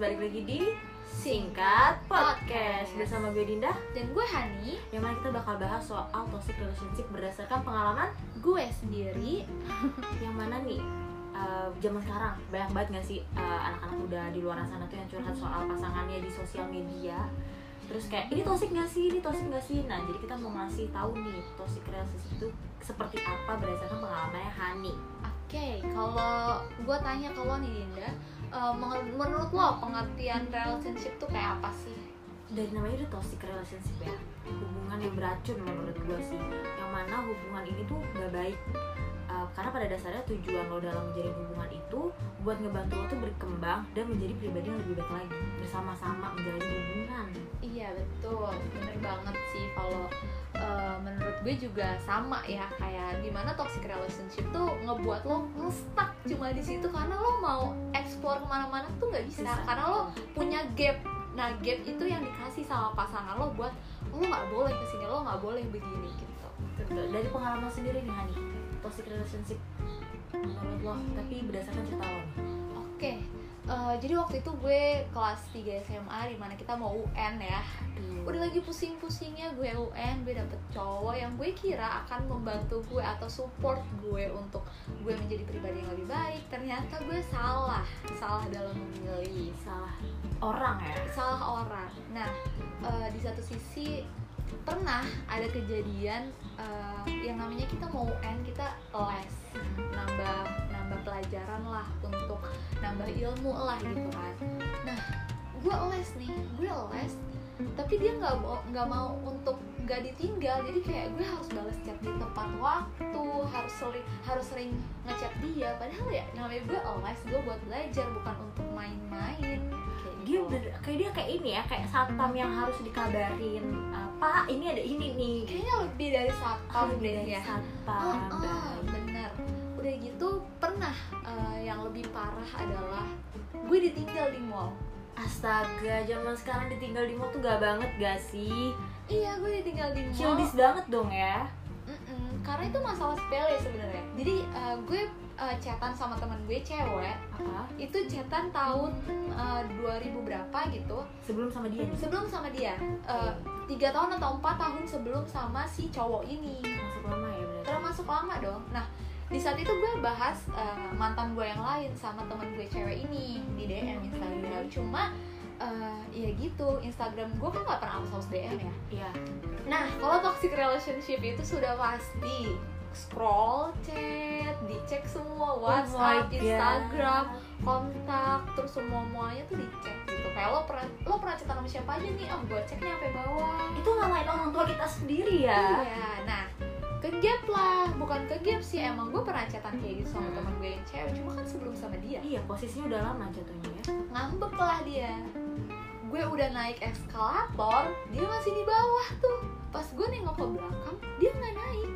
balik lagi di Singkat Podcast. Bersama gue Dinda. Dan gue Hani, Yang mana kita bakal bahas soal toxic relationship berdasarkan pengalaman gue sendiri. Yang mana nih uh, zaman sekarang banyak banget gak sih uh, anak-anak muda di luar sana tuh yang curhat soal pasangannya di sosial media? Terus kayak ini toxic gak sih? Ini toxic gak sih? Nah jadi kita mau ngasih tahu nih toxic relationship itu seperti apa berdasarkan pengalamannya Hani. Oke, kalau gue tanya ke lo nih Dinda uh, menur- Menurut lo pengertian relationship tuh kayak apa sih? dari namanya udah toxic relationship ya. Hubungan yang beracun menurut gue sih. Yang mana hubungan ini tuh gak baik. Uh, karena pada dasarnya tujuan lo dalam menjalin hubungan itu buat ngebantu lo tuh berkembang dan menjadi pribadi yang lebih baik lagi. Bersama-sama menjalin hubungan. Iya betul, bener banget sih kalau uh, menurut gue juga sama ya kayak di mana toxic relationship tuh ngebuat lo nge-stuck cuma di situ karena lo mau explore ke mana-mana tuh nggak bisa. Karena lo punya gap. Nah gap itu yang dikasih sama pasangan lo buat lo nggak boleh ke sini, lo nggak boleh begini gitu. Betul. dari pengalaman sendiri nih Hani toxic relationship menurut lo tapi berdasarkan cerita lo Oke, uh, jadi waktu itu gue kelas 3 SMA di mana kita mau UN ya. Udah lagi pusing-pusingnya gue UN, gue dapet cowok yang gue kira akan membantu gue atau support gue untuk gue menjadi pribadi yang lebih baik. Ternyata gue salah, salah dalam memilih salah orang ya? Salah orang. Nah, uh, di satu sisi pernah ada kejadian uh, yang namanya kita mau UN, kita les nambah pelajaran lah untuk nambah ilmu lah gitu kan. Nah gue les nih gue les tapi dia nggak nggak mau untuk nggak ditinggal jadi kayak gue harus balas chat di tepat waktu harus sering harus sering ngechat dia padahal ya namanya gue les gue buat belajar bukan untuk main-main kayak dia gitu. bener, kayak dia kayak ini ya kayak satpam yang harus dikabarin apa ini ada ini nih. Kayaknya lebih dari satpam Lebih deh ya. satpam. Oh, oh, bener udah gitu pernah uh, yang lebih parah adalah gue ditinggal di mall. Astaga zaman sekarang ditinggal di mall tuh gak banget gak sih? Iya gue ditinggal di mall. Childish banget dong ya. Mm-mm, karena itu masalah sepele sebenarnya. Jadi uh, gue uh, chatan sama teman gue cewek apa? itu chatan tahun uh, 2000 berapa gitu. Sebelum sama dia nih sebelum sama dia. Uh, tiga tahun atau empat tahun sebelum sama si cowok ini. Masuk lama ya berarti? Termasuk lama dong. Nah di saat itu gue bahas uh, mantan gue yang lain sama temen gue cewek ini di DM Instagram. Cuma uh, ya gitu Instagram gue kan gak pernah hapus hapus DM ya. Iya. Nah kalau toxic relationship itu sudah pasti scroll chat dicek semua WhatsApp God. Instagram kontak terus semua muanya tuh dicek gitu. Kayak lo pernah lo pernah cerita sama siapa aja nih? Oh gue cek nih sampai bawah itu ngalahin orang tua kita sendiri ya. Iya, nah kegap lah, bukan kegap sih emang gue pernah chatan kayak gitu sama Hmm. teman gue yang cewek, cuma kan sebelum sama dia iya posisinya udah lama jatuhnya ya ngambek lah dia. Gue udah naik eskalator, dia masih di bawah tuh. Pas gue nengok ke belakang, dia nggak naik.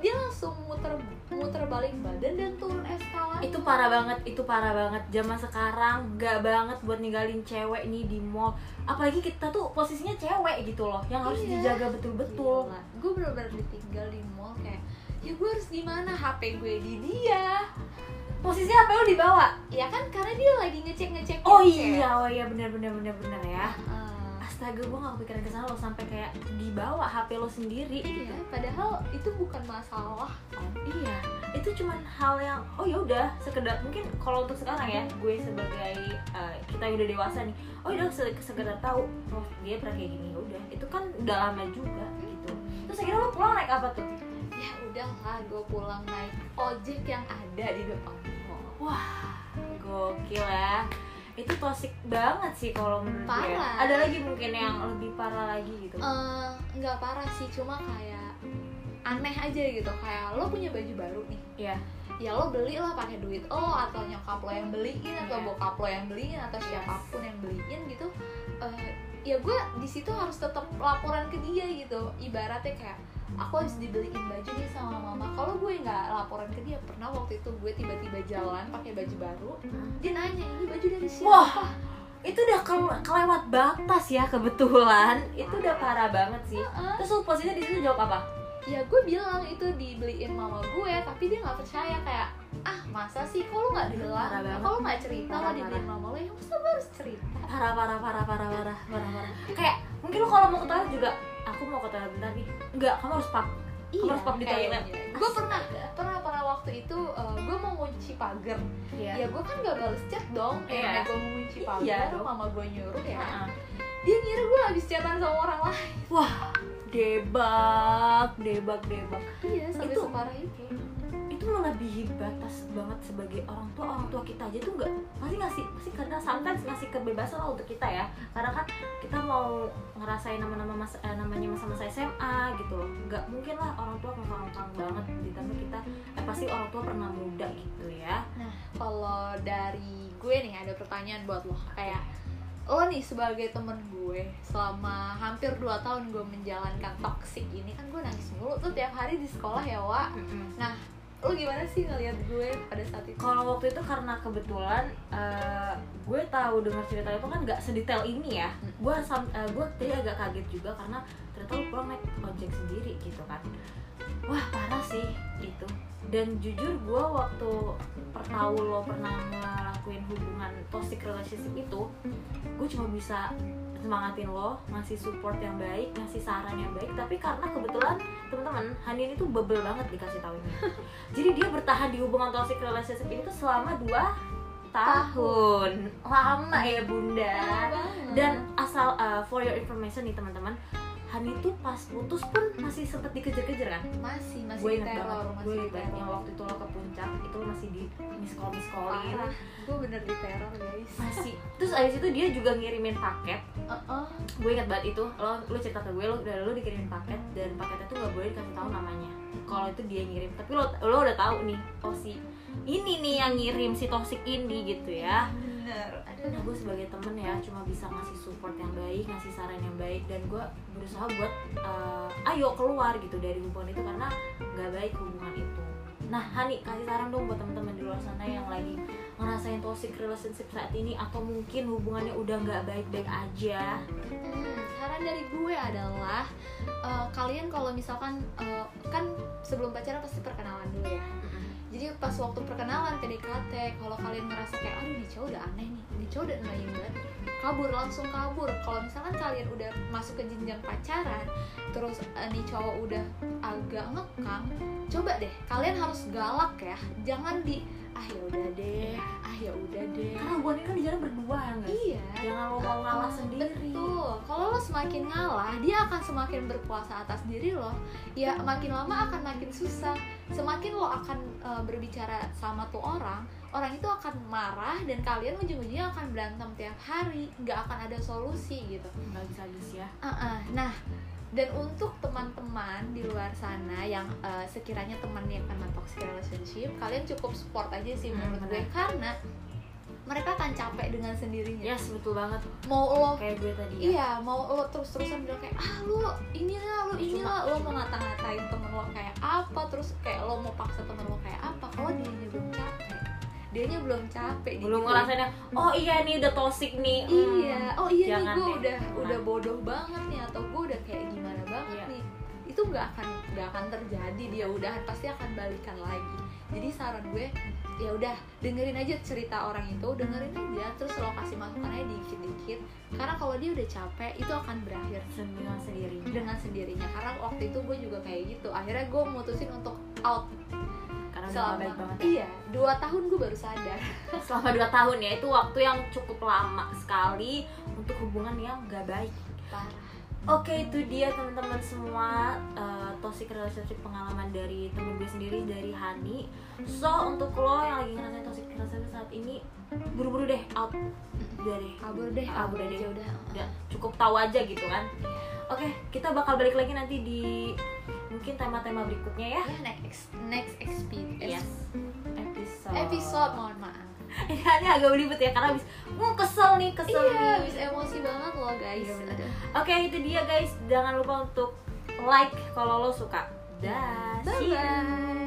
Dia langsung muter muter balik badan dan turun eskalator. itu parah banget itu parah banget. Zaman sekarang gak banget buat ninggalin cewek nih di mall. Apalagi kita tuh posisinya cewek gitu loh yang harus Iya. dijaga betul-betul. Gue bener-bener ditinggal di mall kayak ya gue harus gimana? HP gue di dia. Posisinya apa lu dibawa ya kan karena dia lagi ngecek ngecek oh iya oh iya benar benar benar benar ya. Ah. Astaga gue gak kepikiran ke sana lo sampai kayak dibawa HP lo sendiri gitu. Iya, padahal itu bukan masalah. Kan. iya itu cuman hal yang oh ya udah sekedar mungkin kalau untuk sekarang ya gue sebagai eh, kita yang udah dewasa nih oh udah se- sekedar tahu oh dia pernah kayak gini Ya udah. Itu kan udah lama juga gitu. Terus akhirnya lo pulang naik apa tuh? Ya udahlah, gue pulang naik ojek yang ada di depan mall. wah gokil ya itu toxic banget sih kalau menurut gue Parah. ada lagi mungkin yang lebih parah lagi gitu nggak parah sih, cuma kayak aneh aja gitu. Kayak lo punya baju baru nih, Iya. ya lo beli lah pakai duit lo atau nyokap lo yang beliin atau Iya. bokap lo yang beliin atau siapa pun yang beliin gitu. Eh, ya gue di situ harus tetap laporan ke dia gitu. Ibaratnya kayak aku harus dibeliin baju nih sama mama. Kalau gue nggak laporan ke dia, pernah waktu itu gue tiba-tiba jalan pakai baju baru, dia nanya ini baju dari siapa? Wah, itu udah ke- kelewat batas ya kebetulan itu udah parah banget sih terus lu posisinya di situ jawab apa ya gue bilang itu dibeliin mama gue tapi dia nggak percaya kayak ah masa sih? Kok lu nggak bilang? lu nggak cerita Parah, lo dibeliin mama lo ya masa gue harus cerita? Parah parah parah parah parah parah parah. Kayak mungkin lu kalau mau ke toilet juga aku mau ke toilet bentar nih. Enggak kamu harus pap. Kamu harus pop di toilet. gue pernah pernah pernah waktu itu gue mau ngunci pagar. Iya. ya gue kan gak bales chat dong. Iya. kayak gue mau ngunci Iya pagar dong. mama gue nyuruh ya. Heeh. dia ngira gue habis chatan sama orang lain. Wah debak debak debak. Iya sampai Itu- separah itu. itu melebihi batas banget sebagai orang tua. Orang tua kita aja tuh nggak pasti ngasih pasti karena sometimes ngasih kebebasan lah untuk kita ya. Karena kan kita mau ngerasain nama-nama mas, eh, namanya masa-masa SMA gitu loh. Nggak mungkin lah orang tua ngekang-ngekang banget ditambah kita. Eh pasti orang tua pernah muda gitu ya. Nah, kalau dari gue nih ada pertanyaan buat lo. Kayak lo nih sebagai temen gue selama hampir 2 tahun gue menjalankan toxic ini kan gue nangis mulu tuh tiap hari di sekolah ya Wak. Nah lo gimana sih ngeliat gue pada saat itu? Kalau waktu itu karena kebetulan eh, gue tahu dengar cerita itu kan nggak sedetail ini ya. Gue sam- eh, gue tadi agak kaget juga karena ternyata lu pulang naik ojek sendiri gitu kan. Wah parah sih itu. Dan jujur gue waktu pertahu lo pernah ngelakuin hubungan toxic relationship itu gue cuma bisa semangatin lo ngasih support yang baik ngasih saran yang baik tapi karena kebetulan teman-teman Hani ini tuh bebel banget dikasih tahu ini. Jadi dia bertahan di hubungan toxic relationship ini tuh selama 2 tahun. Lama ya bunda. Dan asal uh, for your information nih teman-teman Hani tuh pas putus pun masih sempet dikejar-kejar kan? Masih masih gue teror banget masih gue di ingat yang waktu itu lo ke puncak itu masih di callin Parah. gue bener di teror guys. Masih. Terus abis itu dia juga ngirimin paket. Uh-uh. gue ingat banget itu. Lo lo cerita ke gue lo udah lo dikirimin paket dan paketnya tuh gak boleh dikasih tahu namanya. Kalau itu dia ngirim. Tapi lo lo udah tahu nih oh si ini nih yang ngirim si toxic ini gitu ya bener. Nah gue sebagai temen ya cuma bisa ngasih support yang baik ngasih saran yang baik dan gue berusaha buat uh, ayo keluar gitu dari hubungan itu karena nggak baik hubungan itu. Nah Hani kasih saran dong buat teman-teman di luar sana yang lagi ngerasain toxic relationship saat ini atau mungkin hubungannya udah nggak baik-baik aja. Hmm, saran dari gue adalah eh, kalian kalau misalkan eh, kan sebelum pacaran pasti perkenalan dulu ya jadi pas waktu perkenalan PDKT kalau kalian ngerasa kayak aduh nih cowok udah aneh nih. Nih cowok udah annoying banget kabur langsung kabur. Kalau misalkan kalian udah masuk ke jenjang pacaran terus eh, nih cowok udah agak ngekang coba deh kalian harus galak ya. Jangan di ah ya udah deh ah ya udah deh karena hubungan ini kan di jalan berdua ya nggak iya jangan lo mau ngalah sendiri Betul. Kalau lo semakin ngalah, dia akan semakin berkuasa atas diri lo. Ya makin lama akan makin susah. Semakin lo akan eh, berbicara sama tuh orang, orang itu akan marah dan kalian ujung-ujungnya akan berantem tiap hari. Nggak akan ada solusi gitu. nggak bisa ya Uh-uh. Nah, dan untuk teman-teman di luar sana yang eh, sekiranya temannya kena toxic relationship, kalian cukup support aja sih Hmm, menurut gue. benar. karena mereka akan capek dengan sendirinya. yes betul banget. Mau lo kayak gue tadi ya. Iya, mau lo terus-terusan bilang kayak ah lu inilah lu inilah. Lo mau ngata-ngatain temen lo kayak apa terus kayak lo mau paksa temen lo kayak apa kalau dianya belum capek dianya belum capek belum digituin. ngerasain yang oh iya nih udah toxic nih. Hmm. iya oh iya nih gue udah Nah. udah bodoh banget nih atau gue udah kayak gimana banget Iya. nih. Itu nggak akan nggak akan terjadi. Dia udahan pasti akan balikan lagi. Jadi saran gue ya udah dengerin aja cerita orang itu dengerin aja terus lo kasih masukan aja dikit-dikit. Karena kalau dia udah capek itu akan berakhir dengan sendirinya. dengan sendirinya. Karena waktu itu gue juga kayak gitu. Akhirnya gue mutusin untuk out. udah selama baik banget. ya. iya dua tahun gue baru sadar. Selama 2 tahun ya itu waktu yang cukup lama sekali untuk hubungan yang gak baik. Parah. Oke itu dia teman-teman semua. Uh, toxic relationship pengalaman dari temen gue sendiri dari Hani. So untuk lo yang lagi ngerasain toxic relationship saat ini buru-buru deh out. Udah deh. Kabur deh Kabur deh. aja udah. Udah cukup tahu aja gitu kan. Oke kita bakal balik lagi nanti di mungkin tema-tema berikutnya ya. ya next next XP Yes. Episode. episode mohon maaf ini agak belibet ya karena habis mau kesel nih kesel iya nih. habis emosi banget loh guys Iya, bener. Aduh. Oke itu dia guys jangan lupa untuk like kalau lo suka. Dah. bye see ya. bye